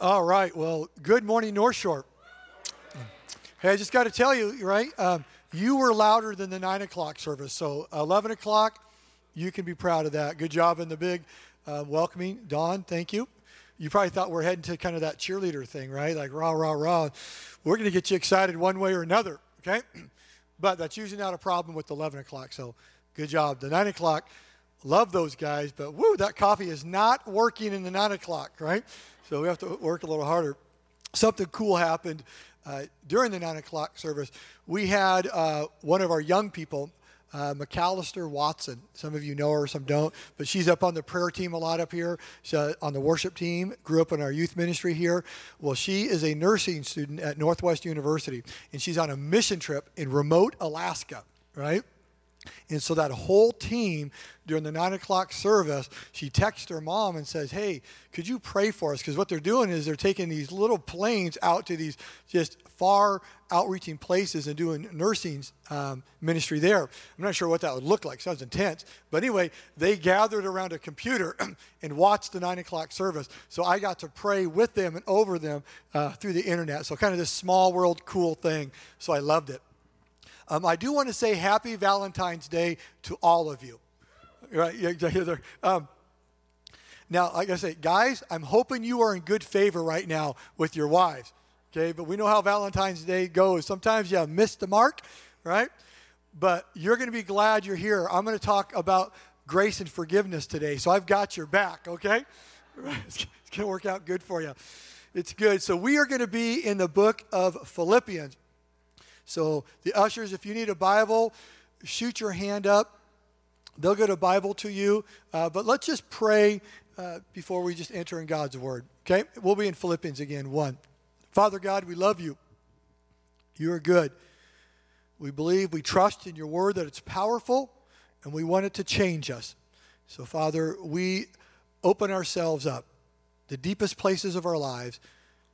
All right. Well, good morning, North Shore. Hey, I just got to tell you, right? Um, you were louder than the nine o'clock service. So, 11 o'clock, you can be proud of that. Good job in the big uh, welcoming. Don, thank you. You probably thought we're heading to kind of that cheerleader thing, right? Like, rah, rah, rah. We're going to get you excited one way or another, okay? But that's usually not a problem with the 11 o'clock. So, good job. The 9 o'clock, love those guys, but woo, that coffee is not working in the 9 o'clock, right? So we have to work a little harder. Something cool happened uh, during the 9 o'clock service. We had uh, one of our young people, uh, McAllister Watson. Some of you know her, some don't, but she's up on the prayer team a lot up here. She's uh, on the worship team, grew up in our youth ministry here. Well, she is a nursing student at Northwest University, and she's on a mission trip in remote Alaska, right? And so that whole team during the nine o'clock service, she texts her mom and says, Hey, could you pray for us? Because what they're doing is they're taking these little planes out to these just far outreaching places and doing nursing um, ministry there. I'm not sure what that would look like. Sounds intense. But anyway, they gathered around a computer and watched the nine o'clock service. So I got to pray with them and over them uh, through the internet. So kind of this small world cool thing. So I loved it. Um, I do want to say happy Valentine's Day to all of you. Right? Um, now, like I say, guys, I'm hoping you are in good favor right now with your wives. Okay, but we know how Valentine's Day goes. Sometimes you miss the mark, right? But you're going to be glad you're here. I'm going to talk about grace and forgiveness today. So I've got your back, okay? It's going to work out good for you. It's good. So we are going to be in the book of Philippians. So, the ushers, if you need a Bible, shoot your hand up. They'll get a Bible to you. Uh, but let's just pray uh, before we just enter in God's Word. Okay? We'll be in Philippians again. One. Father God, we love you. You are good. We believe, we trust in your Word that it's powerful, and we want it to change us. So, Father, we open ourselves up, the deepest places of our lives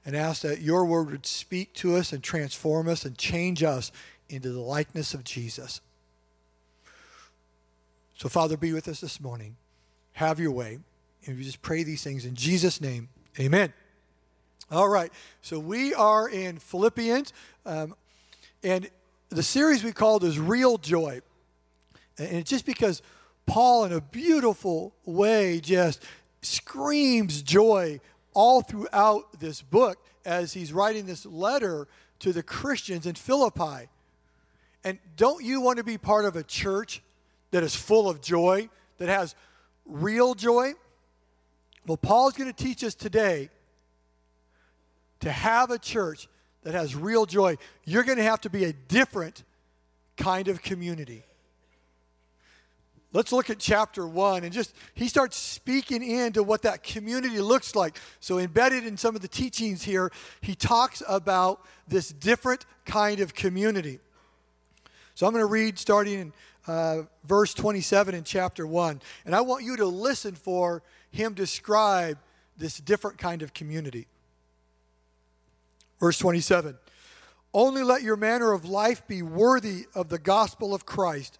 and ask that your word would speak to us and transform us and change us into the likeness of Jesus. So, Father, be with us this morning. Have your way. And we just pray these things in Jesus' name. Amen. All right. So, we are in Philippians, um, and the series we called is Real Joy. And it's just because Paul, in a beautiful way, just screams joy all throughout this book as he's writing this letter to the Christians in Philippi. And don't you want to be part of a church that is full of joy, that has real joy? Well, Paul's going to teach us today to have a church that has real joy. You're going to have to be a different kind of community. Let's look at chapter one and just, he starts speaking into what that community looks like. So, embedded in some of the teachings here, he talks about this different kind of community. So, I'm going to read starting in uh, verse 27 in chapter one. And I want you to listen for him describe this different kind of community. Verse 27 Only let your manner of life be worthy of the gospel of Christ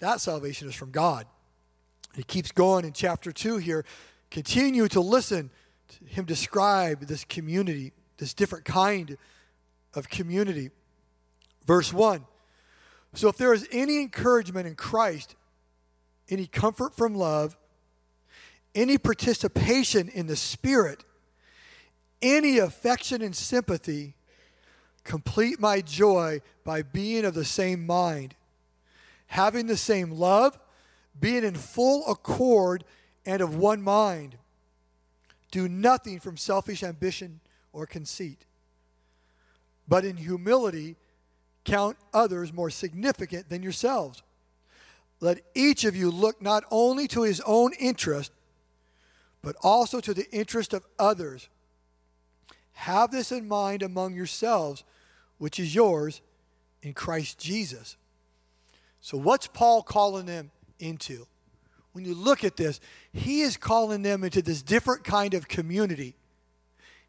that salvation is from God. He keeps going in chapter 2 here. Continue to listen to him describe this community, this different kind of community. Verse 1 So if there is any encouragement in Christ, any comfort from love, any participation in the Spirit, any affection and sympathy, complete my joy by being of the same mind having the same love, being in full accord and of one mind. Do nothing from selfish ambition or conceit, but in humility count others more significant than yourselves. Let each of you look not only to his own interest, but also to the interest of others. Have this in mind among yourselves, which is yours in Christ Jesus. So, what's Paul calling them into? When you look at this, he is calling them into this different kind of community.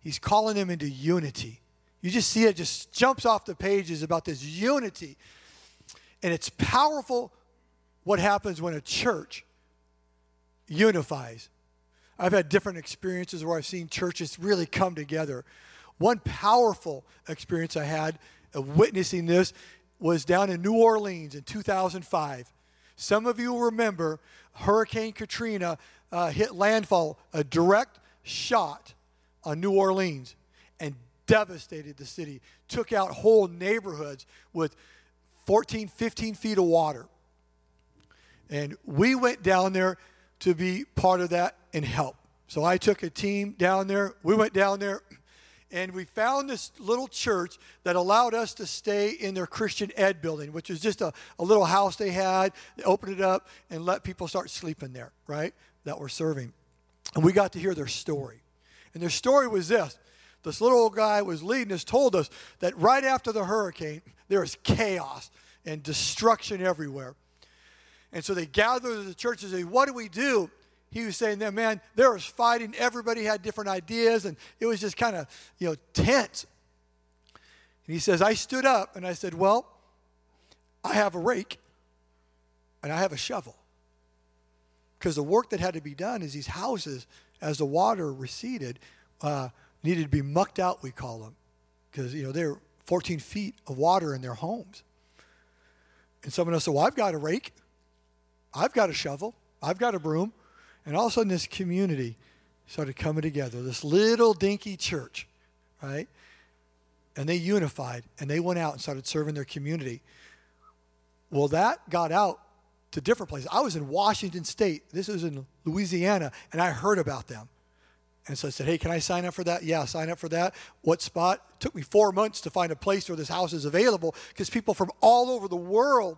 He's calling them into unity. You just see it just jumps off the pages about this unity. And it's powerful what happens when a church unifies. I've had different experiences where I've seen churches really come together. One powerful experience I had of witnessing this was down in New Orleans in 2005. Some of you remember Hurricane Katrina uh, hit landfall, a direct shot on New Orleans, and devastated the city, took out whole neighborhoods with 14, 15 feet of water. And we went down there to be part of that and help. So I took a team down there. We went down there and we found this little church that allowed us to stay in their Christian Ed building, which was just a, a little house they had. They opened it up and let people start sleeping there, right? That were serving. And we got to hear their story. And their story was this this little old guy was leading us, told us that right after the hurricane, there was chaos and destruction everywhere. And so they gathered at the church and said, What do we do? He was saying that, man, there was fighting. Everybody had different ideas, and it was just kind of, you know, tense. And he says, I stood up and I said, Well, I have a rake and I have a shovel. Because the work that had to be done is these houses, as the water receded, uh, needed to be mucked out, we call them. Because, you know, they're 14 feet of water in their homes. And someone else said, Well, I've got a rake. I've got a shovel. I've got a broom. And all of a sudden, this community started coming together, this little dinky church, right? And they unified and they went out and started serving their community. Well, that got out to different places. I was in Washington State, this was in Louisiana, and I heard about them. And so I said, hey, can I sign up for that? Yeah, sign up for that. What spot? It took me four months to find a place where this house is available because people from all over the world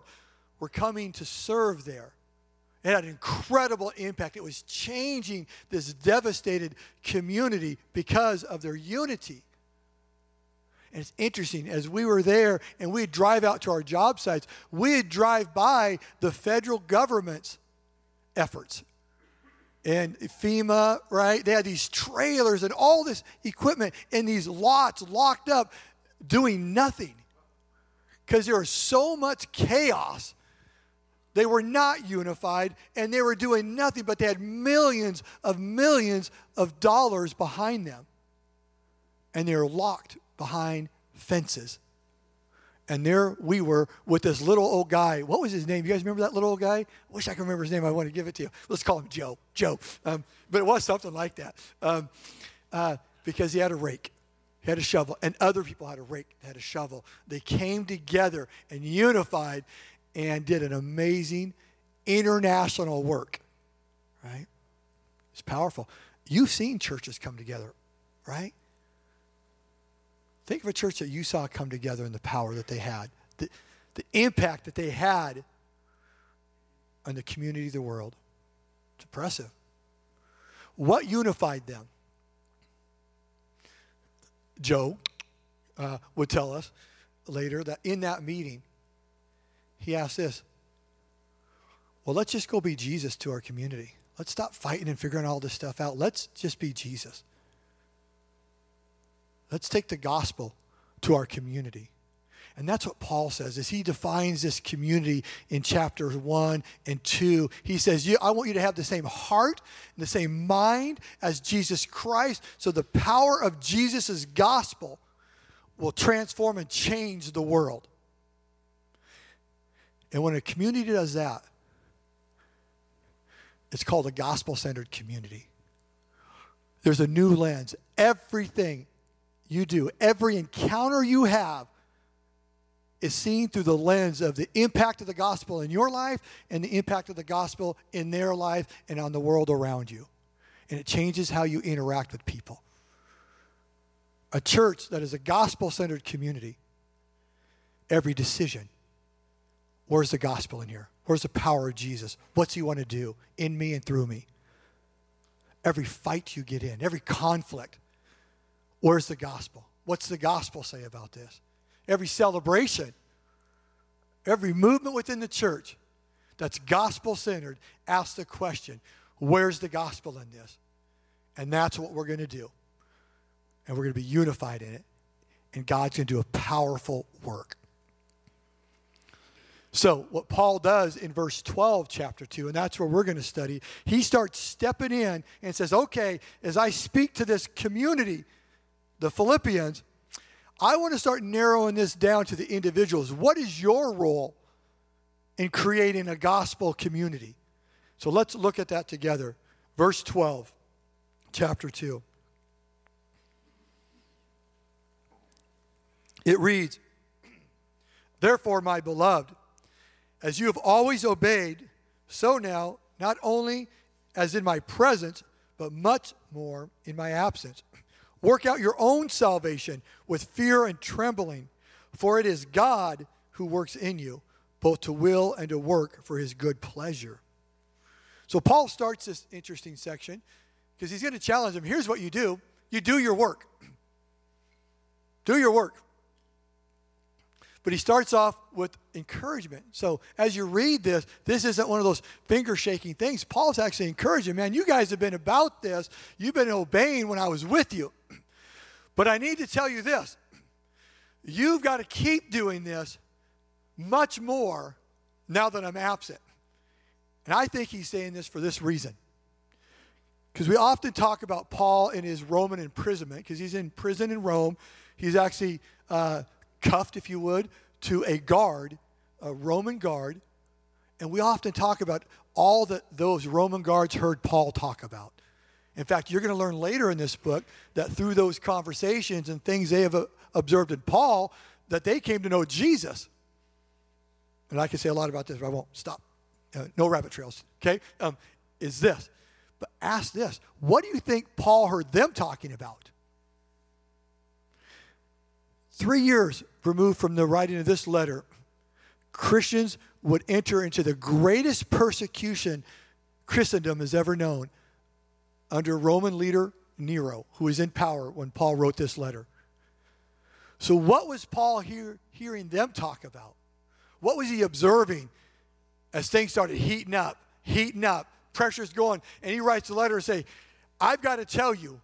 were coming to serve there. It had an incredible impact. It was changing this devastated community because of their unity. And it's interesting, as we were there and we'd drive out to our job sites, we'd drive by the federal government's efforts and FEMA, right? They had these trailers and all this equipment in these lots locked up doing nothing because there was so much chaos. They were not unified and they were doing nothing, but they had millions of millions of dollars behind them. And they were locked behind fences. And there we were with this little old guy. What was his name? You guys remember that little old guy? I wish I could remember his name. I want to give it to you. Let's call him Joe. Joe. Um, but it was something like that um, uh, because he had a rake, he had a shovel, and other people had a rake, had a shovel. They came together and unified and did an amazing international work. Right? It's powerful. You've seen churches come together, right? Think of a church that you saw come together and the power that they had, the, the impact that they had on the community of the world. It's impressive. What unified them? Joe uh, would tell us later that in that meeting, he asked this Well, let's just go be Jesus to our community. Let's stop fighting and figuring all this stuff out. Let's just be Jesus. Let's take the gospel to our community. And that's what Paul says as he defines this community in chapters 1 and 2. He says, I want you to have the same heart and the same mind as Jesus Christ. So the power of Jesus' gospel will transform and change the world. And when a community does that, it's called a gospel centered community. There's a new lens. Everything you do, every encounter you have, is seen through the lens of the impact of the gospel in your life and the impact of the gospel in their life and on the world around you. And it changes how you interact with people. A church that is a gospel centered community, every decision, where's the gospel in here? Where's the power of Jesus? What's he want to do in me and through me? Every fight you get in, every conflict, Where's the gospel? What's the gospel say about this? Every celebration, every movement within the church that's gospel centered asks the question where's the gospel in this? And that's what we're going to do. And we're going to be unified in it. And God's going to do a powerful work. So, what Paul does in verse 12, chapter 2, and that's where we're going to study, he starts stepping in and says, Okay, as I speak to this community, the Philippians, I want to start narrowing this down to the individuals. What is your role in creating a gospel community? So, let's look at that together. Verse 12, chapter 2. It reads, Therefore, my beloved, as you have always obeyed, so now, not only as in my presence, but much more in my absence. Work out your own salvation with fear and trembling, for it is God who works in you, both to will and to work for his good pleasure. So, Paul starts this interesting section because he's going to challenge them. Here's what you do you do your work. Do your work. But he starts off with encouragement. So as you read this, this isn't one of those finger shaking things. Paul's actually encouraging, man, you guys have been about this. You've been obeying when I was with you. But I need to tell you this you've got to keep doing this much more now that I'm absent. And I think he's saying this for this reason. Because we often talk about Paul in his Roman imprisonment, because he's in prison in Rome. He's actually uh, cuffed, if you would, to a guard, a Roman guard. And we often talk about all that those Roman guards heard Paul talk about. In fact, you're going to learn later in this book that through those conversations and things they have uh, observed in Paul, that they came to know Jesus. And I can say a lot about this, but I won't stop. Uh, no rabbit trails, okay? Um, is this. But ask this what do you think Paul heard them talking about? Three years removed from the writing of this letter, Christians would enter into the greatest persecution Christendom has ever known under Roman leader Nero, who was in power when Paul wrote this letter. So, what was Paul hear, hearing them talk about? What was he observing as things started heating up, heating up, pressure's going? And he writes a letter and say, I've got to tell you,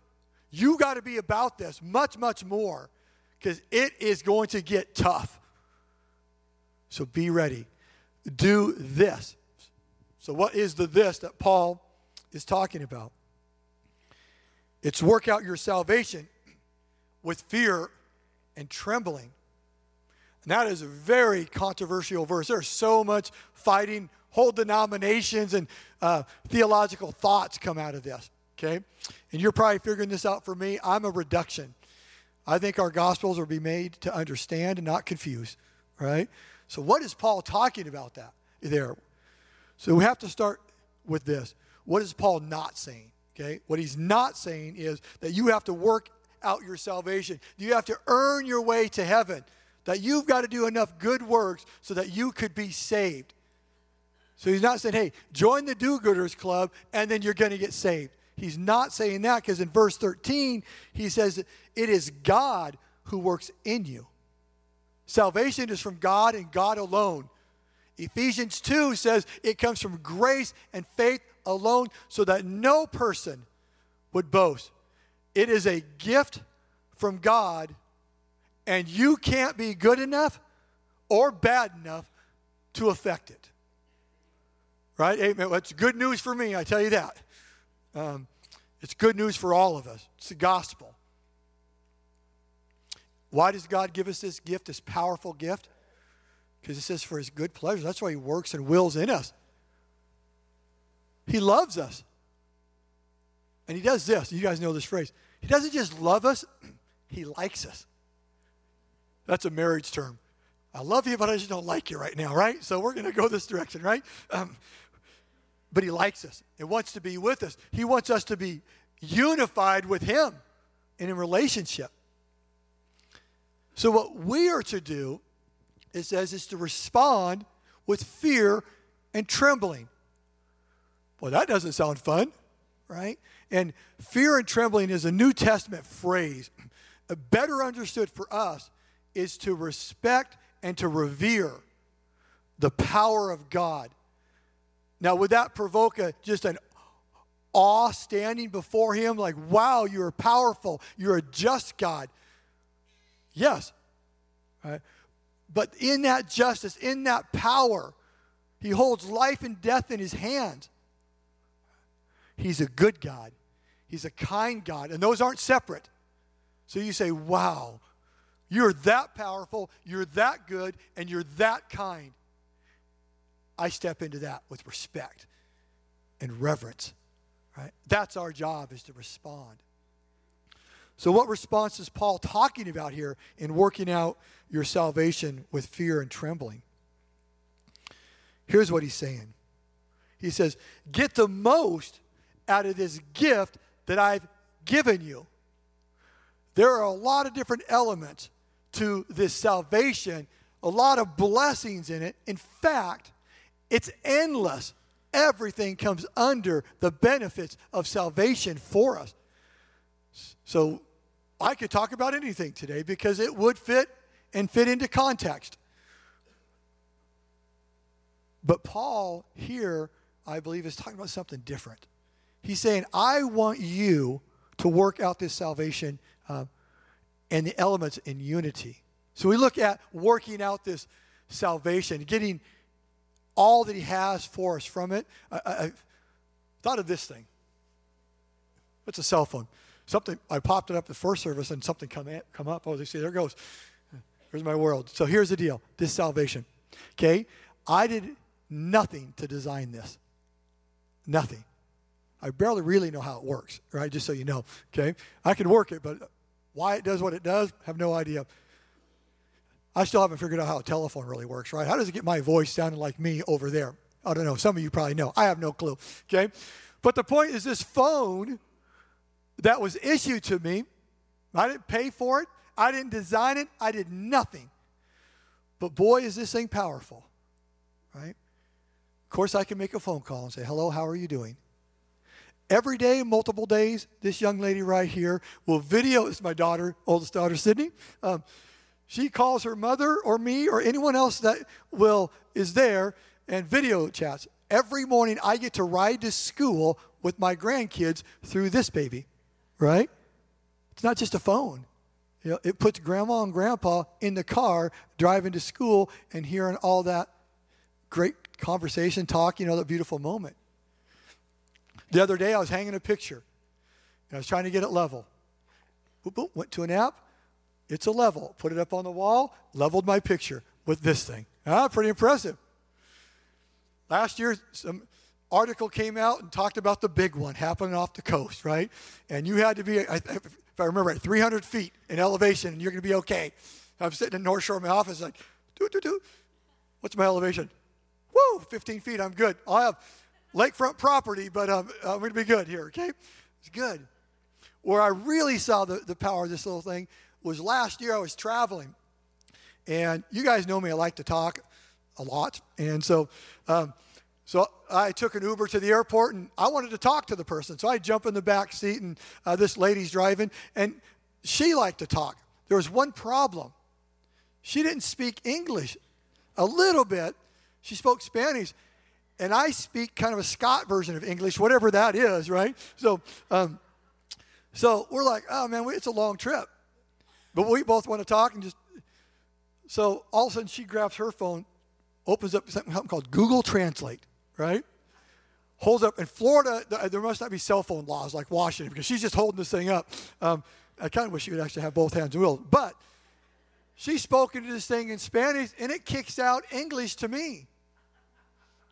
you got to be about this much, much more because it is going to get tough. So be ready. Do this. So, what is the this that Paul is talking about? It's work out your salvation with fear and trembling. And that is a very controversial verse. There's so much fighting, whole denominations and uh, theological thoughts come out of this. Okay? And you're probably figuring this out for me. I'm a reduction. I think our gospels are be made to understand and not confuse, right? So what is Paul talking about that there? So we have to start with this. What is Paul not saying? Okay? What he's not saying is that you have to work out your salvation. You have to earn your way to heaven. That you've got to do enough good works so that you could be saved. So he's not saying, hey, join the do gooders club and then you're going to get saved. He's not saying that because in verse 13, he says, It is God who works in you. Salvation is from God and God alone. Ephesians 2 says it comes from grace and faith alone so that no person would boast. It is a gift from God, and you can't be good enough or bad enough to affect it. Right? Amen. That's good news for me, I tell you that. Um, it's good news for all of us. It's the gospel. Why does God give us this gift, this powerful gift? Because it says for his good pleasure. That's why he works and wills in us. He loves us. And he does this. You guys know this phrase. He doesn't just love us, he likes us. That's a marriage term. I love you, but I just don't like you right now, right? So we're going to go this direction, right? Um, but he likes us and wants to be with us. He wants us to be unified with him and in relationship. So what we are to do, it says, is to respond with fear and trembling. Well, that doesn't sound fun, right? And fear and trembling is a New Testament phrase. better understood for us is to respect and to revere the power of God. Now, would that provoke a, just an awe standing before Him? Like, wow, you're powerful. You're a just God. Yes. Right? But in that justice, in that power, He holds life and death in His hand. He's a good God. He's a kind God. And those aren't separate. So you say, wow, you're that powerful, you're that good, and you're that kind. I step into that with respect and reverence. Right? That's our job is to respond. So what response is Paul talking about here in working out your salvation with fear and trembling? Here's what he's saying. He says, "Get the most out of this gift that I've given you." There are a lot of different elements to this salvation, a lot of blessings in it. In fact, it's endless. Everything comes under the benefits of salvation for us. So I could talk about anything today because it would fit and fit into context. But Paul here, I believe, is talking about something different. He's saying, I want you to work out this salvation uh, and the elements in unity. So we look at working out this salvation, getting all that He has for us from it. I, I, thought of this thing. It's a cell phone. Something I popped it up the first service and something come at, come up. Oh, they see there goes. Here's my world. So here's the deal. This salvation. Okay, I did nothing to design this. Nothing. I barely really know how it works, right? Just so you know. Okay, I can work it, but why it does what it does, have no idea. I still haven't figured out how a telephone really works, right? How does it get my voice sounding like me over there? I don't know. Some of you probably know. I have no clue. Okay? But the point is, this phone that was issued to me, I didn't pay for it, I didn't design it, I did nothing. But boy, is this thing powerful, right? Of course, I can make a phone call and say, Hello, how are you doing? Every day, multiple days, this young lady right here will video. It's my daughter, oldest daughter, Sydney. Um, she calls her mother or me or anyone else that will is there and video chats. Every morning I get to ride to school with my grandkids through this baby, right? It's not just a phone. You know, it puts grandma and grandpa in the car driving to school and hearing all that great conversation, talk, you know, that beautiful moment. The other day I was hanging a picture and I was trying to get it level. Boop, boop, went to an app, it's a level. Put it up on the wall, leveled my picture with this thing. Ah, pretty impressive. Last year, some article came out and talked about the big one happening off the coast, right? And you had to be, if I remember right, 300 feet in elevation, and you're going to be okay. I'm sitting in North Shore of my office, like, doo, doo, doo. What's my elevation? Woo, 15 feet, I'm good. I'll have lakefront property, but um, I'm going to be good here, okay? It's good. Where I really saw the, the power of this little thing was last year I was traveling. And you guys know me, I like to talk a lot. And so, um, so I took an Uber to the airport and I wanted to talk to the person. So I jump in the back seat and uh, this lady's driving and she liked to talk. There was one problem. She didn't speak English a little bit. She spoke Spanish. And I speak kind of a Scott version of English, whatever that is, right? So, um, so we're like, oh man, it's a long trip. But we both want to talk and just. So all of a sudden she grabs her phone, opens up something called Google Translate, right? Holds up. In Florida, there must not be cell phone laws like Washington because she's just holding this thing up. Um, I kind of wish she would actually have both hands wheeled. But she spoke into this thing in Spanish and it kicks out English to me.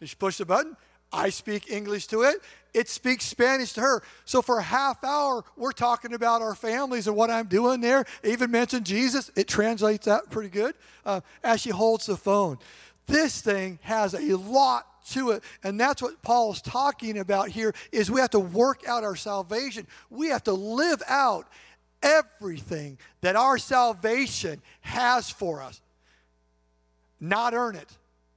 Did she push the button? I speak English to it. It speaks Spanish to her. So for a half hour, we're talking about our families and what I'm doing there. even mentioned Jesus. It translates that pretty good uh, as she holds the phone. This thing has a lot to it and that's what paul's talking about here is we have to work out our salvation we have to live out everything that our salvation has for us not earn it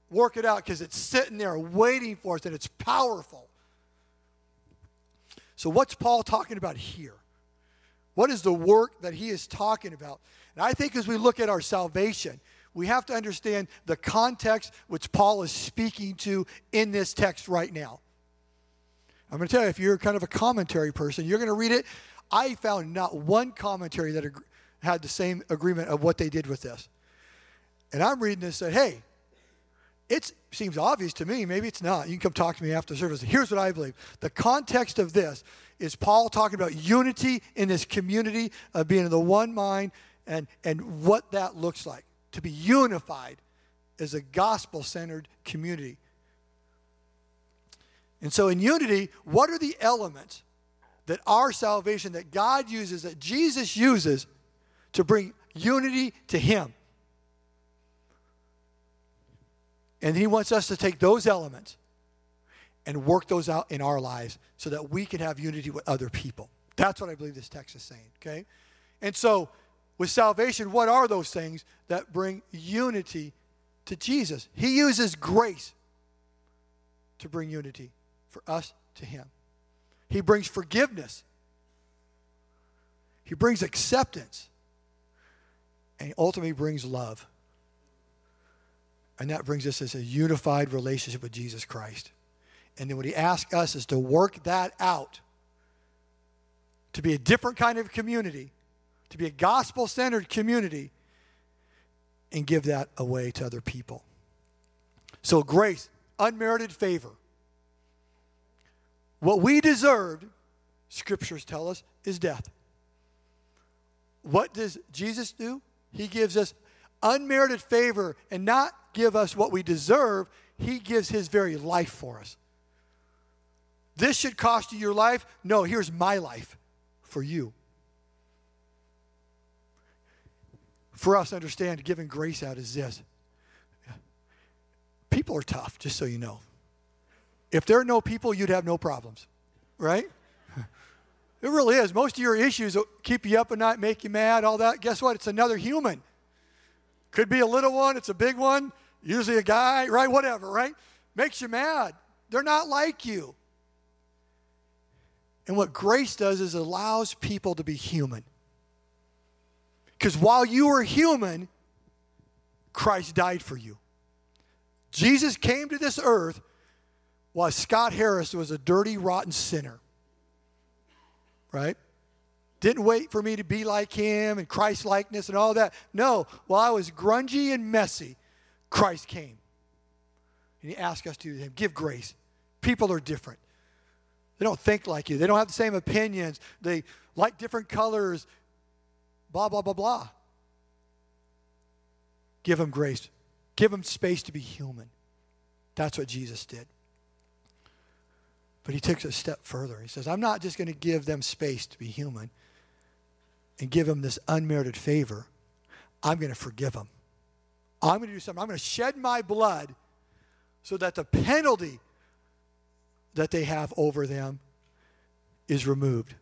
work it out because it's sitting there waiting for us and it's powerful. So, what's Paul talking about here? What is the work that he is talking about? And I think as we look at our salvation, we have to understand the context which Paul is speaking to in this text right now. I'm going to tell you, if you're kind of a commentary person, you're going to read it. I found not one commentary that had the same agreement of what they did with this. And I'm reading this and said, hey, it seems obvious to me. Maybe it's not. You can come talk to me after service. Here's what I believe the context of this is Paul talking about unity in this community of being in the one mind and, and what that looks like to be unified as a gospel centered community. And so, in unity, what are the elements that our salvation, that God uses, that Jesus uses to bring unity to Him? And He wants us to take those elements and work those out in our lives so that we can have unity with other people. That's what I believe this text is saying, okay? And so, with salvation, what are those things that bring unity to Jesus? He uses grace to bring unity for us to Him. He brings forgiveness, He brings acceptance, and He ultimately brings love. And that brings us as a unified relationship with Jesus Christ. And then what He asks us is to work that out to be a different kind of community to be a gospel centered community and give that away to other people. So, grace, unmerited favor. What we deserved, scriptures tell us, is death. What does Jesus do? He gives us unmerited favor and not give us what we deserve, He gives His very life for us. This should cost you your life. No, here's my life for you. for us to understand giving grace out is this people are tough, just so you know. If there are no people, you'd have no problems, right? It really is. Most of your issues keep you up at night, make you mad, all that. Guess what? It's another human. Could be a little one, it's a big one, usually a guy, right? Whatever, right? Makes you mad. They're not like you. And what grace does is allows people to be human. Because while you were human, Christ died for you. Jesus came to this earth while Scott Harris was a dirty, rotten sinner. Right? Didn't wait for me to be like him and Christ likeness and all that. No, while I was grungy and messy, Christ came. And he asked us to him. Give grace. People are different. They don't think like you. They don't have the same opinions. They like different colors blah, blah, blah, blah. Give them grace. Give them space to be human. That's what Jesus did. But he takes a step further. He says, I'm not just going to give them space to be human and give them this unmerited favor. I'm going to forgive them. I'm going to do something. I'm going to shed my blood so that the penalty that they have over them is removed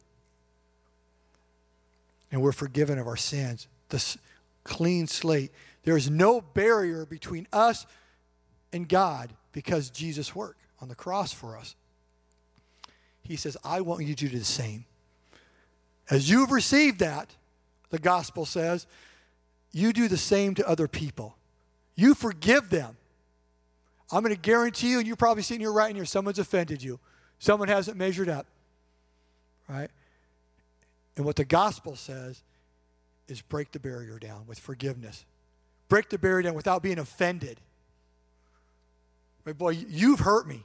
and we're forgiven of our sins. The clean slate. There is no barrier between us and God because Jesus worked on the cross for us. He says, I want you to do the same. As you've received that, the gospel says, you do the same to other people. You forgive them. I'm going to guarantee you, and you're probably sitting here right here, someone's offended you. Someone hasn't measured up. Right? And what the gospel says is break the barrier down with forgiveness. Break the barrier down without being offended. But boy, you've hurt me.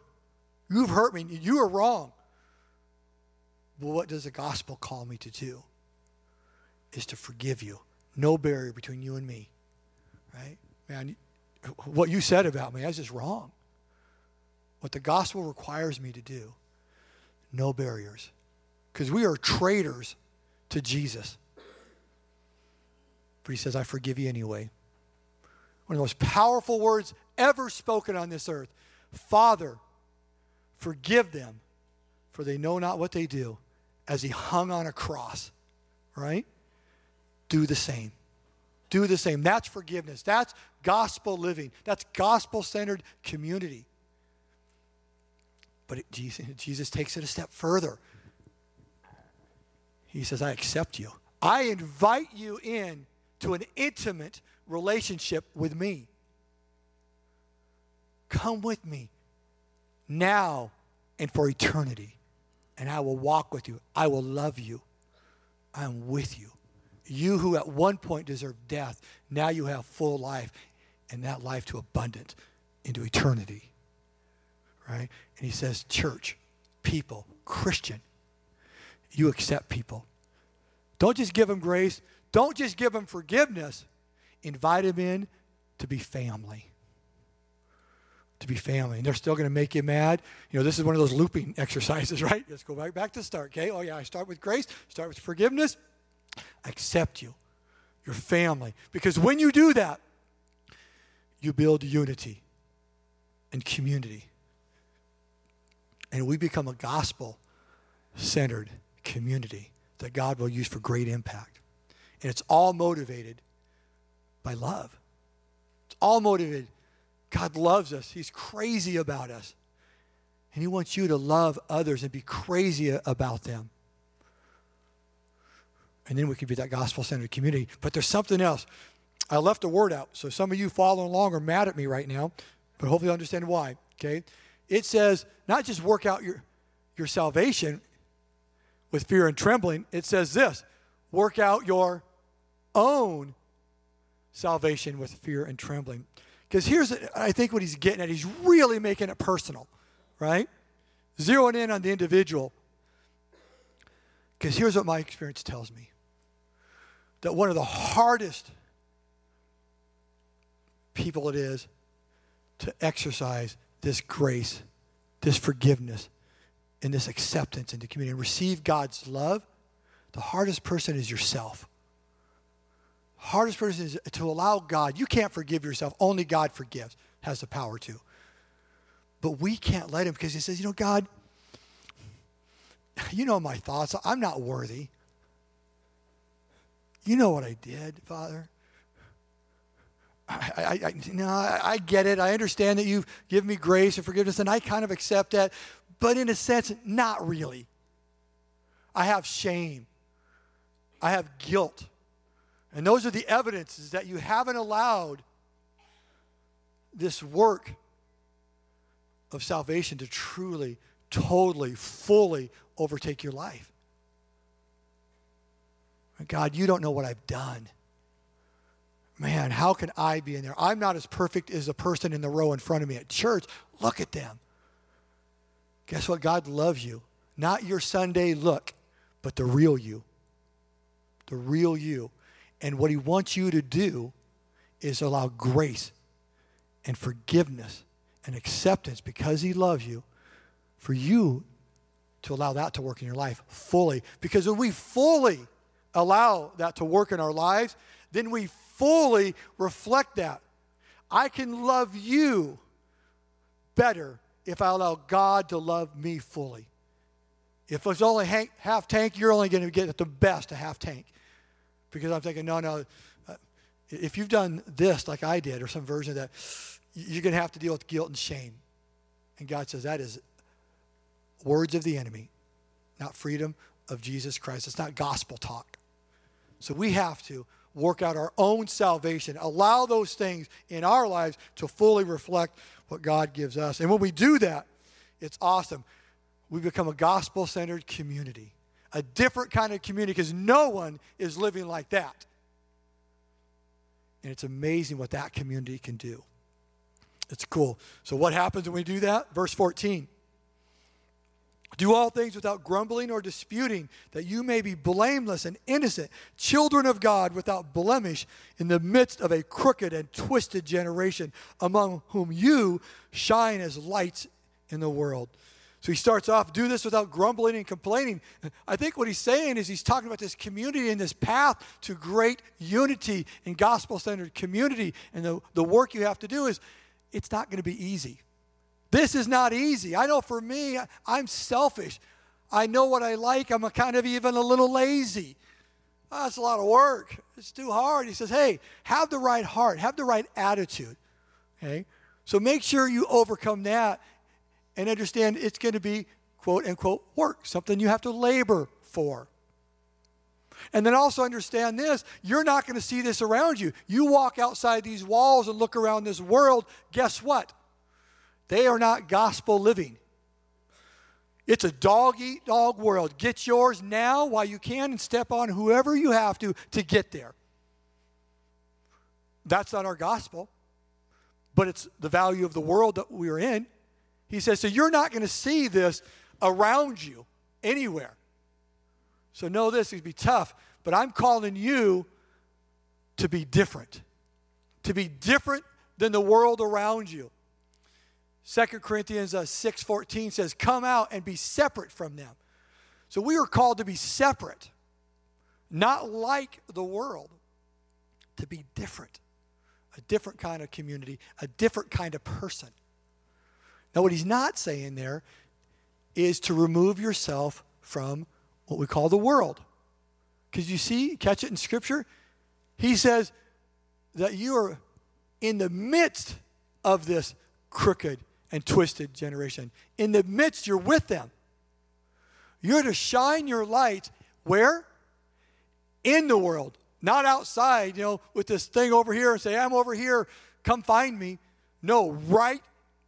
You've hurt me. You are wrong. Well, what does the gospel call me to do? Is to forgive you. No barrier between you and me. Right? Man, what you said about me, that's just wrong. What the gospel requires me to do, no barriers. Because we are traitors to Jesus. But he says, I forgive you anyway. One of the most powerful words ever spoken on this earth Father, forgive them, for they know not what they do, as he hung on a cross, right? Do the same. Do the same. That's forgiveness. That's gospel living. That's gospel centered community. But it, Jesus, Jesus takes it a step further. He says, I accept you. I invite you in to an intimate relationship with me. Come with me now and for eternity, and I will walk with you. I will love you. I am with you. You who at one point deserved death, now you have full life, and that life to abundant into eternity. Right? And he says, church, people, Christian, you accept people. Don't just give them grace, don't just give them forgiveness. Invite them in to be family. To be family. And they're still going to make you mad. You know, this is one of those looping exercises, right? Let's go back, back to start, okay? Oh, yeah, I start with grace, start with forgiveness. I accept you, your family. Because when you do that, you build unity and community. And we become a gospel centered community that God will use for great impact. And it's all motivated by love. It's all motivated. God loves us, He's crazy about us. And He wants you to love others and be crazy about them. And then we can be that gospel centered community. But there's something else. I left a word out. So some of you following along are mad at me right now, but hopefully you understand why. Okay? It says not just work out your, your salvation with fear and trembling, it says this work out your own salvation with fear and trembling. Because here's, I think, what he's getting at. He's really making it personal, right? Zeroing in on the individual. Because here's what my experience tells me that one of the hardest people it is to exercise this grace, this forgiveness, and this acceptance into community and receive God's love, the hardest person is yourself. Hardest person is to allow God. You can't forgive yourself. Only God forgives, has the power to. But we can't let him because he says, you know, God, you know my thoughts. I'm not worthy. You know what I did, Father. I, I, I, no, I, I get it. I understand that you've given me grace and forgiveness, and I kind of accept that. But in a sense, not really. I have shame. I have guilt. And those are the evidences that you haven't allowed this work of salvation to truly, totally, fully overtake your life. God, you don't know what I've done. Man, how can I be in there? I'm not as perfect as the person in the row in front of me at church. Look at them. Guess what? God loves you. Not your Sunday look, but the real you. The real you. And what he wants you to do is allow grace and forgiveness and acceptance because he loves you for you to allow that to work in your life fully. Because when we fully allow that to work in our lives, then we fully reflect that. I can love you better if I allow God to love me fully. If it's only half tank, you're only going to get the best a half tank because I'm thinking, no, no. Uh, if you've done this like I did, or some version of that, you're going to have to deal with guilt and shame. And God says that is words of the enemy, not freedom of Jesus Christ. It's not gospel talk. So we have to work out our own salvation, allow those things in our lives to fully reflect what God gives us. And when we do that, it's awesome. We become a gospel centered community a different kind of community because no one is living like that. And it's amazing what that community can do. It's cool. So, what happens when we do that? Verse 14. Do all things without grumbling or disputing, that you may be blameless and innocent, children of God without blemish, in the midst of a crooked and twisted generation, among whom you shine as lights in the world. So he starts off, do this without grumbling and complaining. I think what he's saying is he's talking about this community and this path to great unity and gospel centered community. And the, the work you have to do is, it's not going to be easy. This is not easy. I know for me, I'm selfish. I know what I like. I'm kind of even a little lazy. Oh, that's a lot of work. It's too hard. He says, hey, have the right heart, have the right attitude. Okay? So make sure you overcome that and understand it's going to be quote unquote work, something you have to labor for. And then also understand this you're not going to see this around you. You walk outside these walls and look around this world, guess what? They are not gospel living. It's a dog eat dog world. Get yours now while you can and step on whoever you have to to get there. That's not our gospel, but it's the value of the world that we're in. He says, so you're not going to see this around you anywhere. So know this, it'd be tough, but I'm calling you to be different. To be different than the world around you. 2 Corinthians uh, 6:14 says, "Come out and be separate from them." So we are called to be separate, not like the world, to be different. A different kind of community, a different kind of person. Now what he's not saying there is to remove yourself from what we call the world. Because you see, catch it in Scripture, he says that you are in the midst of this crooked and twisted generation. In the midst, you're with them. You're to shine your light where? In the world, not outside, you know, with this thing over here and say, I'm over here, come find me. No, right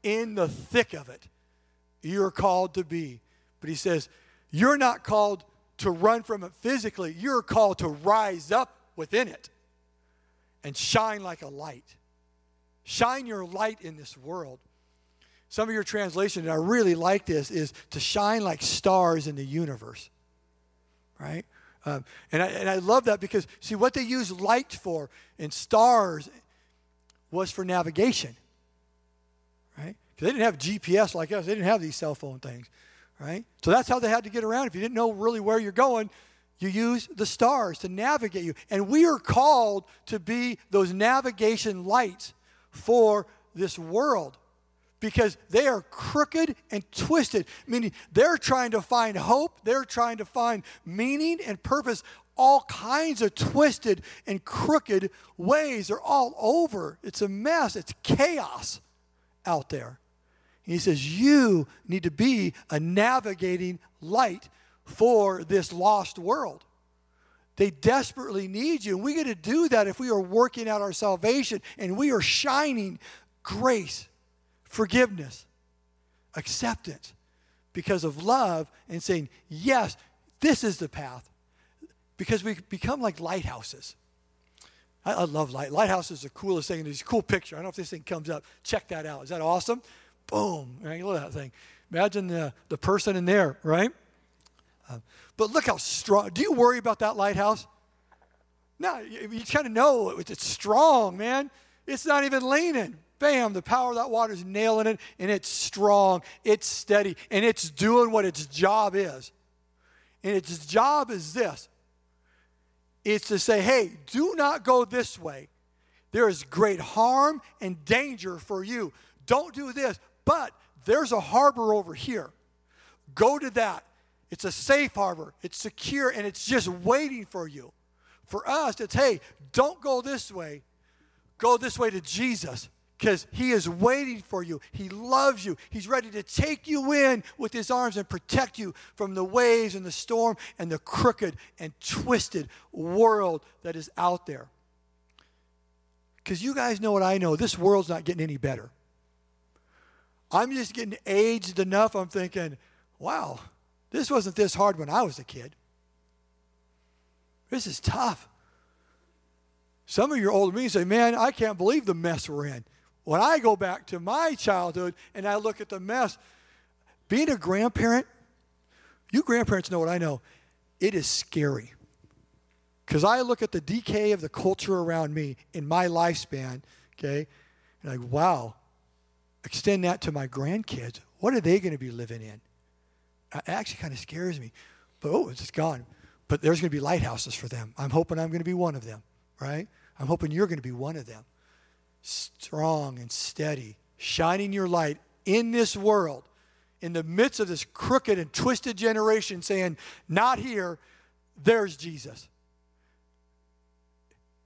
in the thick of it, you're called to be. But he says, You're not called to run from it physically, you're called to rise up within it and shine like a light. Shine your light in this world. Some of your translation, and I really like this, is to shine like stars in the universe. Right? Um, and, I, and I love that because, see, what they use light for in stars was for navigation. Because they didn't have GPS like us, they didn't have these cell phone things right? So that's how they had to get around. If you didn't know really where you're going, you use the stars to navigate you. And we are called to be those navigation lights for this world because they are crooked and twisted, meaning they're trying to find hope, they're trying to find meaning and purpose. All kinds of twisted and crooked ways are all over. It's a mess, it's chaos out there. He says, You need to be a navigating light for this lost world. They desperately need you. And we get to do that if we are working out our salvation and we are shining grace, forgiveness, acceptance because of love and saying, Yes, this is the path. Because we become like lighthouses. I, I love light. Lighthouse is the coolest thing. There's a cool picture. I don't know if this thing comes up. Check that out. Is that awesome? Boom. Right? Look at that thing. Imagine the, the person in there, right? Uh, but look how strong. Do you worry about that lighthouse? No, you, you kind of know it, it's strong, man. It's not even leaning. Bam, the power of that water is nailing it, and it's strong, it's steady, and it's doing what its job is. And its job is this it's to say, hey, do not go this way. There is great harm and danger for you. Don't do this. But there's a harbor over here. Go to that. It's a safe harbor, it's secure, and it's just waiting for you. For us, it's hey, don't go this way. Go this way to Jesus because he is waiting for you. He loves you. He's ready to take you in with his arms and protect you from the waves and the storm and the crooked and twisted world that is out there. Because you guys know what I know this world's not getting any better. I'm just getting aged enough. I'm thinking, wow, this wasn't this hard when I was a kid. This is tough. Some of you are older me say, man, I can't believe the mess we're in. When I go back to my childhood and I look at the mess, being a grandparent, you grandparents know what I know. It is scary. Because I look at the decay of the culture around me in my lifespan, okay, and like, wow, extend that to my grandkids, what are they going to be living in? Uh, it actually kind of scares me. But oh, it's gone. But there's going to be lighthouses for them. I'm hoping I'm going to be one of them, right? I'm hoping you're going to be one of them. Strong and steady, shining your light in this world, in the midst of this crooked and twisted generation, saying, Not here, there's Jesus.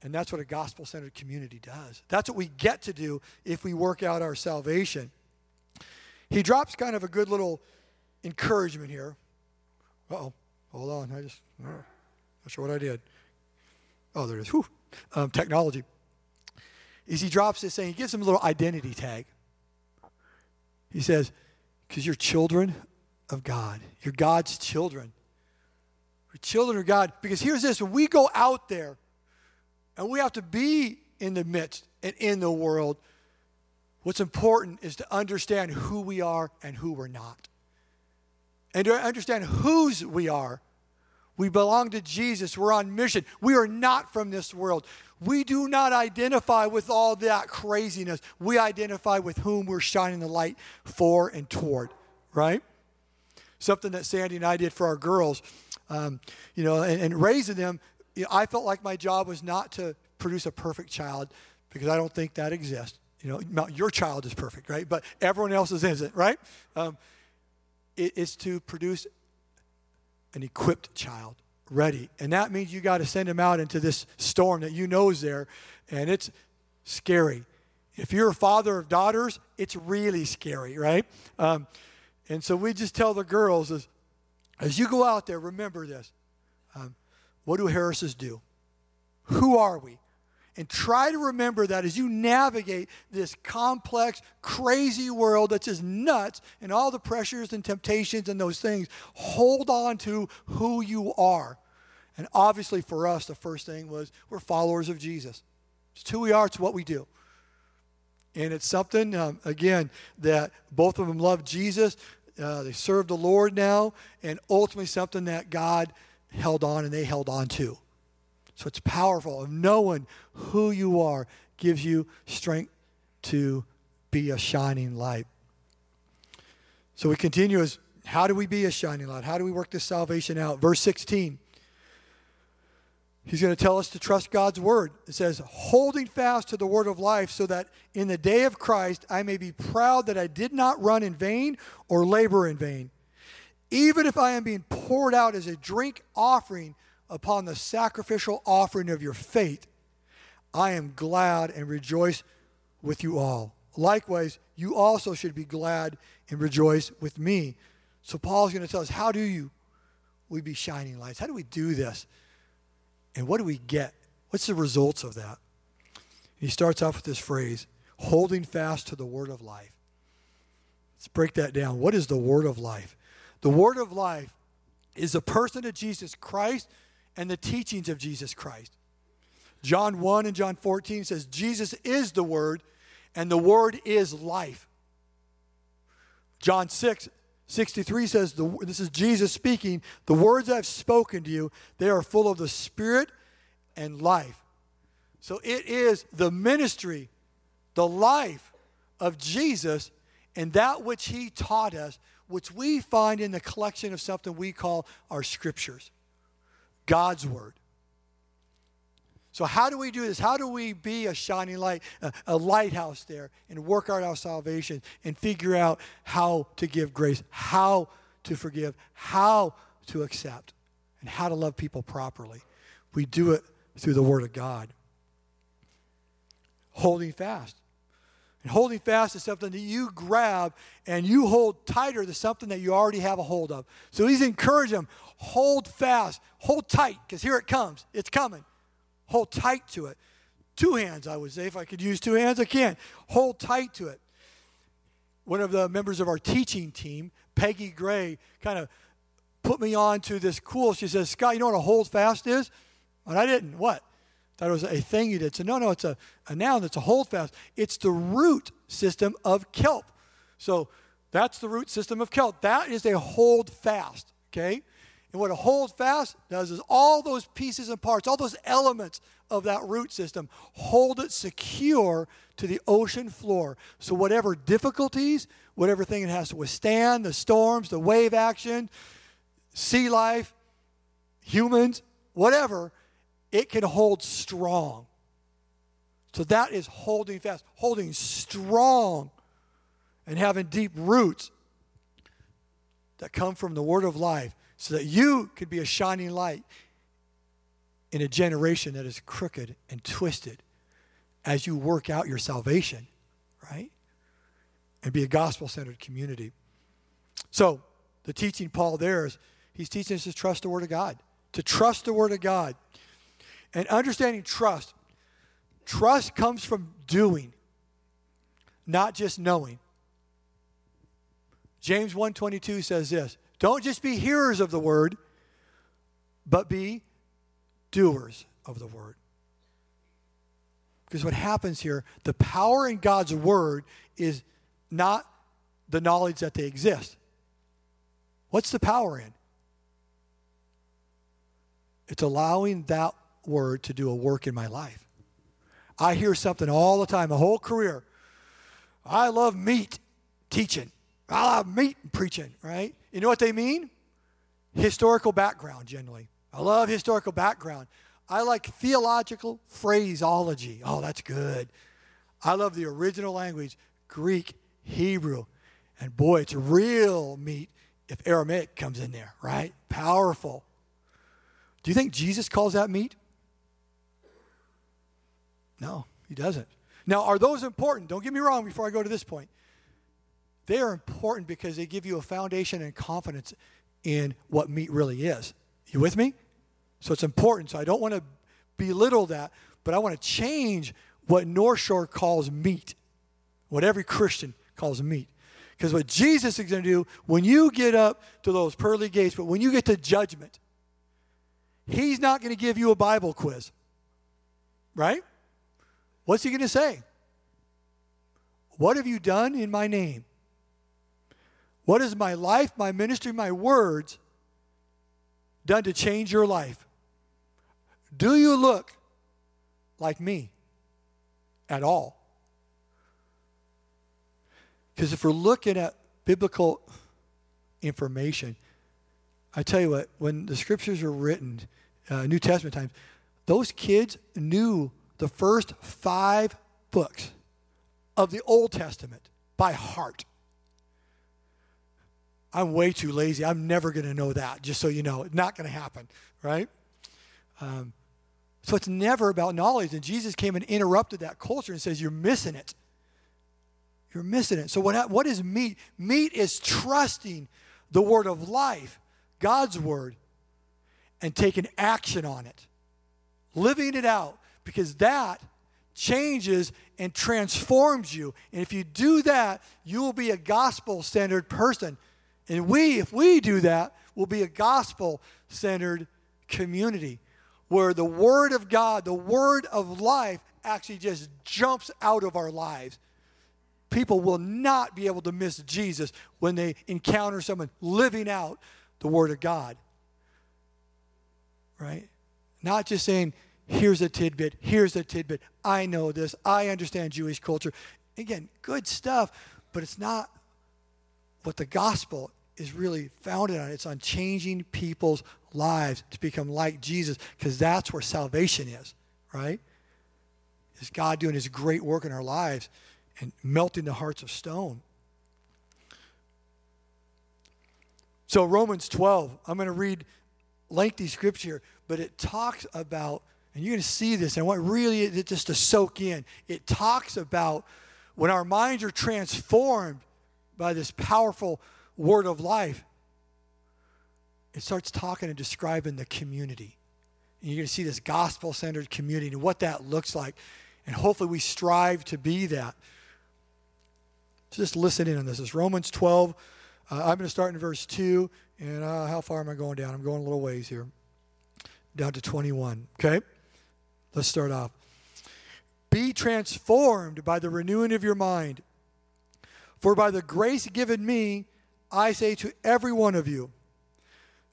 And that's what a gospel centered community does. That's what we get to do if we work out our salvation. He drops kind of a good little encouragement here. oh, hold on. I just, Not sure what I did. Oh, there it is. Whew. Um, technology. Is he drops this saying, he gives him a little identity tag. He says, because you're children of God. You're God's children. We're children of God. Because here's this when we go out there and we have to be in the midst and in the world, what's important is to understand who we are and who we're not. And to understand whose we are. We belong to Jesus. We're on mission. We are not from this world. We do not identify with all that craziness. We identify with whom we're shining the light for and toward, right? Something that Sandy and I did for our girls, um, you know, and, and raising them, you know, I felt like my job was not to produce a perfect child because I don't think that exists. You know, not your child is perfect, right? But everyone else's isn't, right? Um, it is to produce an equipped child, ready. And that means you got to send him out into this storm that you know is there, and it's scary. If you're a father of daughters, it's really scary, right? Um, and so we just tell the girls as, as you go out there, remember this. What do Harrises do? Who are we? And try to remember that as you navigate this complex, crazy world that's just nuts and all the pressures and temptations and those things, hold on to who you are. And obviously, for us, the first thing was we're followers of Jesus. It's who we are, it's what we do. And it's something, um, again, that both of them love Jesus. Uh, they serve the Lord now, and ultimately something that God held on and they held on to. So it's powerful. Of knowing who you are gives you strength to be a shining light. So we continue as how do we be a shining light? How do we work this salvation out? Verse 16. He's going to tell us to trust God's word. It says, holding fast to the word of life, so that in the day of Christ I may be proud that I did not run in vain or labor in vain. Even if I am being poured out as a drink offering upon the sacrificial offering of your faith, I am glad and rejoice with you all. Likewise, you also should be glad and rejoice with me. So, Paul's going to tell us how do you we be shining lights? How do we do this? And what do we get? What's the results of that? He starts off with this phrase holding fast to the word of life. Let's break that down. What is the word of life? The word of life is the person of Jesus Christ and the teachings of Jesus Christ. John 1 and John 14 says, Jesus is the Word, and the Word is life. John 6, 63 says, This is Jesus speaking, the words I've spoken to you, they are full of the Spirit and life. So it is the ministry, the life of Jesus, and that which he taught us, which we find in the collection of something we call our scriptures. God's word. So, how do we do this? How do we be a shining light, a, a, lighthouse there, and work out our salvation and figure out how to give grace, how to forgive, how to accept, and how to love people properly? We do it through the Word of God. Holding fast. And holding fast is something that you grab and you hold tighter to something that you already have a hold of. So he's encouraging them hold fast, hold tight, because here it comes. It's coming. Hold tight to it. Two hands, I would say. If I could use two hands, I can. Hold tight to it. One of the members of our teaching team, Peggy Gray, kind of put me on to this cool. She says, Scott, you know what a hold fast is? And I didn't. What? Thought it was a thing you did. So, no, no, it's a, a noun, it's a holdfast. It's the root system of kelp. So, that's the root system of kelp. That is a hold fast, okay? And what a hold fast does is all those pieces and parts, all those elements of that root system, hold it secure to the ocean floor. So, whatever difficulties, whatever thing it has to withstand, the storms, the wave action, sea life, humans, whatever, it can hold strong. So that is holding fast, holding strong, and having deep roots that come from the word of life so that you could be a shining light in a generation that is crooked and twisted as you work out your salvation, right? And be a gospel centered community. So, the teaching Paul there is he's teaching us to trust the Word of God. to trust the Word of God. And understanding trust, trust comes from doing, not just knowing. James 1:22 says this, don't just be hearers of the word, but be doers of the word. Because what happens here, the power in God's word is not the knowledge that they exist. What's the power in? It's allowing that word to do a work in my life. I hear something all the time, a whole career. I love meat teaching. I love meat preaching, right? You know what they mean? Historical background, generally. I love historical background. I like theological phraseology. Oh, that's good. I love the original language, Greek, Hebrew. And boy, it's real meat if Aramaic comes in there, right? Powerful. Do you think Jesus calls that meat? No, he doesn't. Now, are those important? Don't get me wrong before I go to this point. They are important because they give you a foundation and confidence in what meat really is. You with me? So it's important. So I don't want to belittle that, but I want to change what North Shore calls meat, what every Christian calls meat. Because what Jesus is going to do when you get up to those pearly gates, but when you get to judgment, he's not going to give you a Bible quiz. Right? What's he going to say? What have you done in my name? What has my life, my ministry, my words done to change your life? Do you look like me at all? Because if we're looking at biblical information, I tell you what, when the scriptures were written, uh, New Testament times, those kids knew the first five books of the Old Testament by heart. I'm way too lazy. I'm never going to know that, just so you know. It's not going to happen, right? Um, so it's never about knowledge. And Jesus came and interrupted that culture and says, You're missing it. You're missing it. So, what, what is meat? Meat is trusting the word of life, God's word, and taking action on it, living it out, because that changes and transforms you. And if you do that, you will be a gospel centered person. And we, if we do that, will be a gospel centered community where the Word of God, the Word of life, actually just jumps out of our lives. People will not be able to miss Jesus when they encounter someone living out the Word of God. Right? Not just saying, here's a tidbit, here's a tidbit. I know this, I understand Jewish culture. Again, good stuff, but it's not what the gospel is really founded on. It's on changing people's lives to become like Jesus because that's where salvation is, right? Is God doing his great work in our lives and melting the hearts of stone. So, Romans 12, I'm going to read lengthy scripture, but it talks about, and you're going to see this, and what really it just to soak in. It talks about when our minds are transformed by this powerful word of life, it starts talking and describing the community. And you're going to see this gospel centered community and what that looks like. And hopefully we strive to be that. Just listen in on this. It's Romans 12. Uh, I'm going to start in verse 2. And uh, how far am I going down? I'm going a little ways here. Down to 21. Okay? Let's start off. Be transformed by the renewing of your mind. For by the grace given me, I say to every one of you,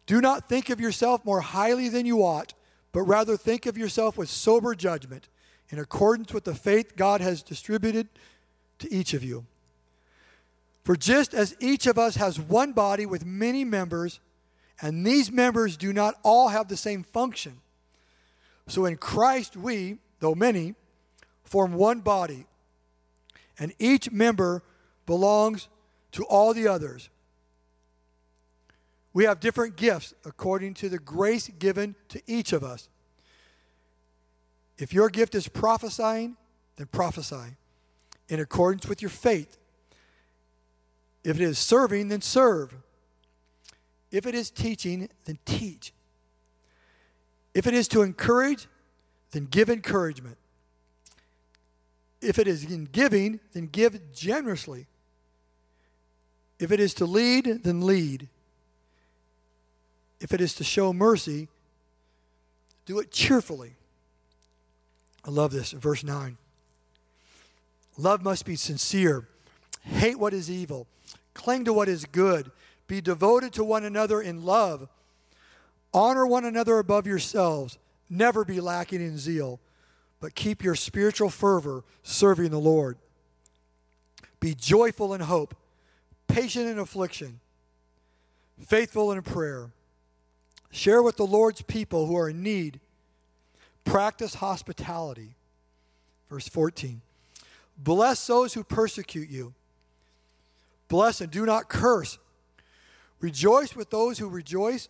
do not think of yourself more highly than you ought, but rather think of yourself with sober judgment, in accordance with the faith God has distributed to each of you. For just as each of us has one body with many members, and these members do not all have the same function, so in Christ we, though many, form one body, and each member belongs to all the others. We have different gifts according to the grace given to each of us. If your gift is prophesying, then prophesy in accordance with your faith. If it is serving, then serve. If it is teaching, then teach. If it is to encourage, then give encouragement. If it is in giving, then give generously. If it is to lead, then lead. If it is to show mercy, do it cheerfully. I love this verse 9. Love must be sincere. Hate what is evil. Cling to what is good. Be devoted to one another in love. Honor one another above yourselves. Never be lacking in zeal, but keep your spiritual fervor serving the Lord. Be joyful in hope, patient in affliction, faithful in prayer. Share with the Lord's people who are in need. Practice hospitality. Verse 14. Bless those who persecute you. Bless and do not curse. Rejoice with those who rejoice.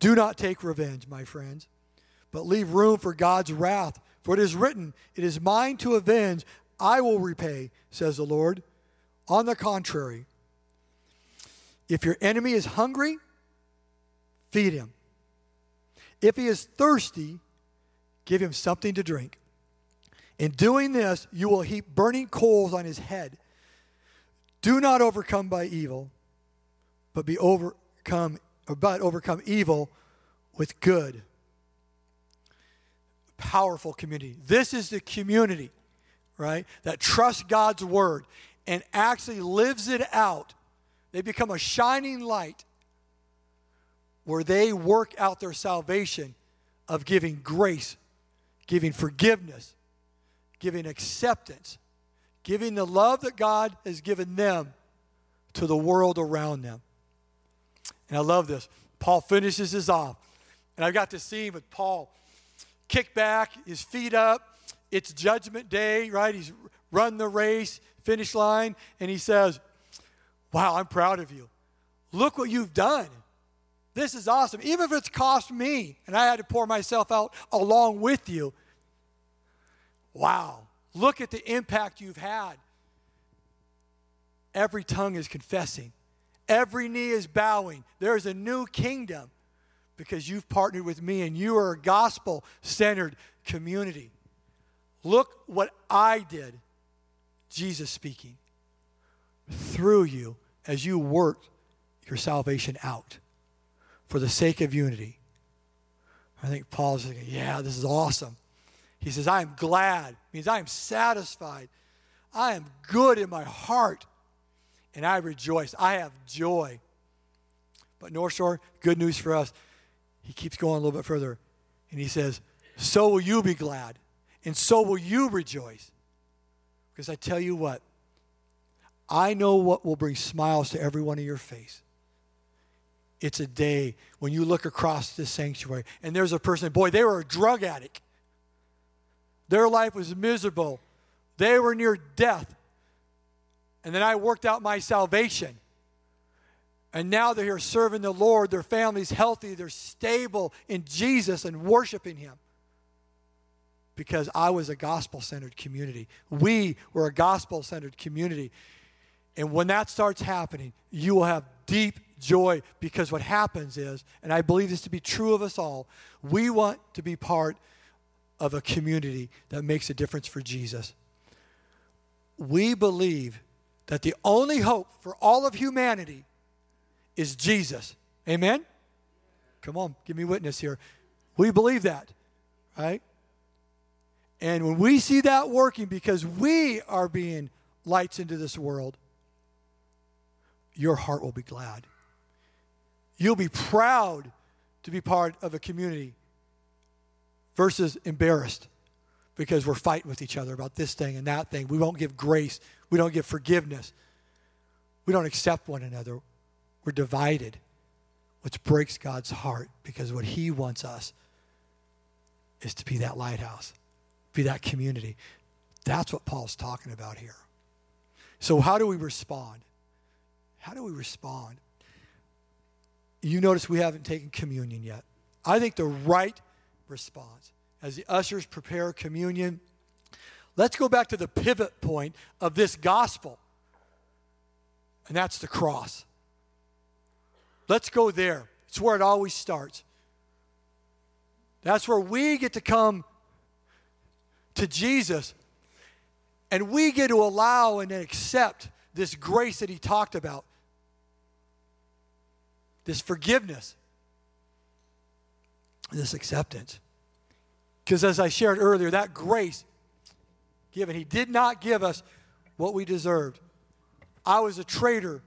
Do not take revenge, my friends, but leave room for God's wrath. For it is written, It is mine to avenge, I will repay, says the Lord. On the contrary, if your enemy is hungry, feed him. If he is thirsty, give him something to drink. In doing this, you will heap burning coals on his head. Do not overcome by evil, but be overcome, but overcome evil with good. Powerful community. This is the community, right, that trusts God's word and actually lives it out. They become a shining light where they work out their salvation of giving grace, giving forgiveness, giving acceptance, giving the love that God has given them to the world around them. And I love this. Paul finishes this off. And I've got see him with Paul kick back, his feet up. It's judgment day, right? He's run the race, finish line, and he says, Wow, I'm proud of you. Look what you've done. This is awesome. Even if it's cost me and I had to pour myself out along with you. Wow. Look at the impact you've had. Every tongue is confessing, every knee is bowing. There's a new kingdom because you've partnered with me and you are a gospel centered community. Look what I did, Jesus speaking, through you as you worked your salvation out for the sake of unity. I think Paul's thinking, yeah, this is awesome. He says, I am glad, means I am satisfied. I am good in my heart, and I rejoice. I have joy. But North Shore, good news for us. He keeps going a little bit further, and he says, So will you be glad, and so will you rejoice. Because I tell you what, I know what will bring smiles to every one of your face. It's a day when you look across this sanctuary and there's a person, boy, they were a drug addict. Their life was miserable. They were near death. And then I worked out my salvation. And now they're here serving the Lord. Their family's healthy. They're stable in Jesus and worshiping Him. Because I was a gospel centered community. We were a gospel centered community. And when that starts happening, you will have deep joy because what happens is, and I believe this to be true of us all, we want to be part of a community that makes a difference for Jesus. We believe that the only hope for all of humanity is Jesus. Amen? Come on, give me witness here. We believe that, right? And when we see that working because we are being lights into this world, your heart will be glad. You'll be proud to be part of a community versus embarrassed because we're fighting with each other about this thing and that thing. We won't give grace, we don't give forgiveness, we don't accept one another. We're divided, which breaks God's heart because what He wants us is to be that lighthouse, be that community. That's what Paul's talking about here. So, how do we respond? How do we respond? You notice we haven't taken communion yet. I think the right response, as the ushers prepare communion, let's go back to the pivot point of this gospel, and that's the cross. Let's go there. It's where it always starts. That's where we get to come to Jesus and we get to allow and accept this grace that he talked about, this forgiveness, this acceptance. Because as I shared earlier, that grace given, he did not give us what we deserved. I was a traitor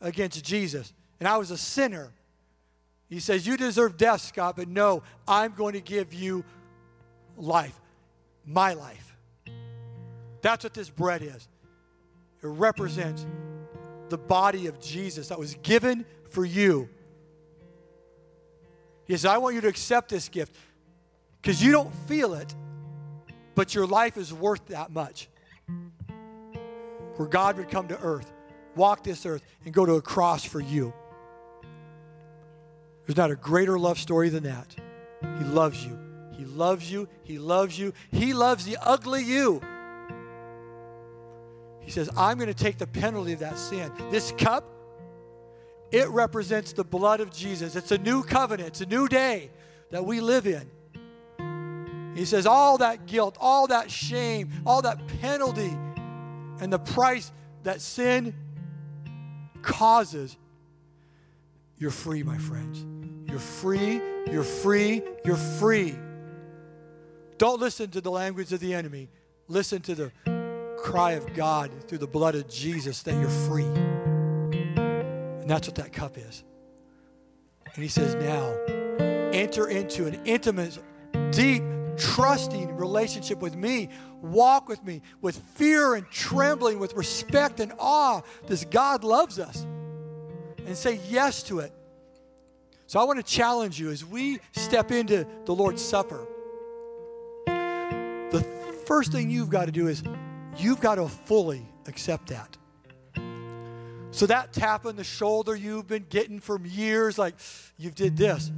against Jesus, and I was a sinner. He says, You deserve death, Scott, but no, I'm going to give you life, my life. That's what this bread is. It represents the body of Jesus that was given for you. He says, I want you to accept this gift because you don't feel it, but your life is worth that much. Where God would come to earth, walk this earth, and go to a cross for you. There's not a greater love story than that. He loves you. He loves you. He loves you. He loves the ugly you. He says, I'm going to take the penalty of that sin. This cup, it represents the blood of Jesus. It's a new covenant, it's a new day that we live in. He says, all that guilt, all that shame, all that penalty, and the price that sin causes, you're free, my friends. You're free, you're free, you're free. Don't listen to the language of the enemy. Listen to the cry of God through the blood of Jesus that you're free. And that's what that cup is. And he says, now enter into an intimate, deep, trusting relationship with me. Walk with me with fear and trembling, with respect and awe. This God loves us. And say yes to it. So I want to challenge you as we step into the Lord's Supper. The first thing you've got to do is You've got to fully accept that. So that tap on the shoulder you've been getting from years, like you've did this.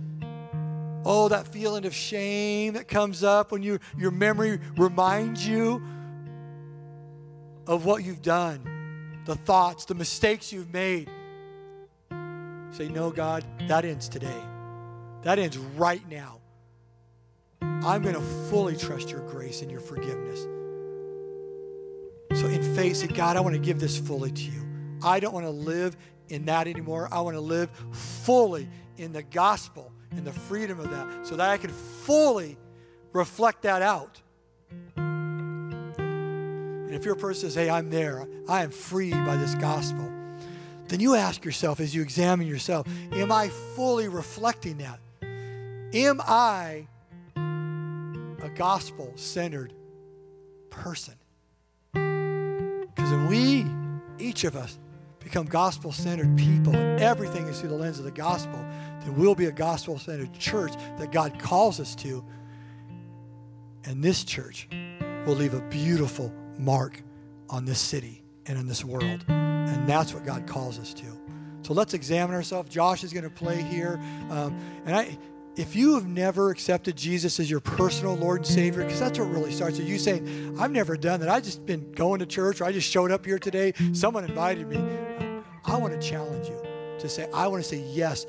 Oh, that feeling of shame that comes up when you, your memory reminds you of what you've done, the thoughts, the mistakes you've made. Say, no, God, that ends today. That ends right now. I'm going to fully trust your grace and your forgiveness. So in faith, say, God, I want to give this fully to you. I don't want to live in that anymore. I want to live fully in the gospel and the freedom of that so that I can fully reflect that out. And if you're person says, hey, I'm there, I am free by this gospel, then you ask yourself as you examine yourself, am I fully reflecting that? Am I a gospel centered person? Because when we, each of us, become gospel centered people everything is through the lens of the gospel, then we'll be a gospel centered church that God calls us to. And this church will leave a beautiful mark on this city and in this world. And that's what God calls us to. So let's examine ourselves. Josh is going to play here. Um, and I, if you have never accepted Jesus as your personal Lord and Savior, because that's what really starts with you saying, I've never done that. I've just been going to church or I just showed up here today. Someone invited me. I want to challenge you to say, I want to say yes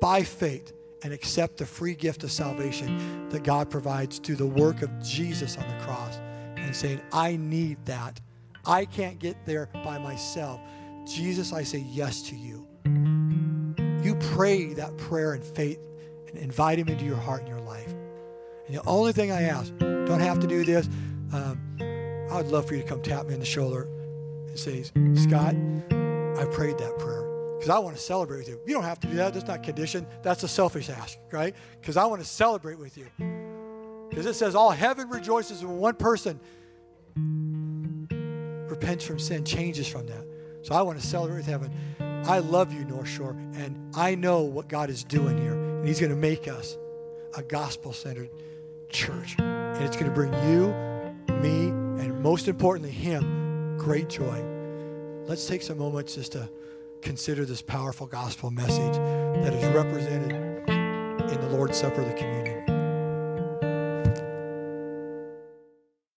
by faith and accept the free gift of salvation that God provides through the work of Jesus on the cross and saying, I need that. I can't get there by myself. Jesus, I say yes to you. You pray that prayer in faith and invite Him into your heart and your life. And the only thing I ask, don't have to do this. Um, I would love for you to come tap me on the shoulder and say, Scott, I prayed that prayer because I want to celebrate with you. You don't have to do that. That's not condition. That's a selfish ask, right? Because I want to celebrate with you. Because it says all heaven rejoices when one person repents from sin, changes from that. So I want to celebrate with heaven. I love you, North Shore, and I know what God is doing here. And He's going to make us a gospel centered church. And it's going to bring you, me, and most importantly, Him great joy. Let's take some moments just to consider this powerful gospel message that is represented in the Lord's Supper, of the communion.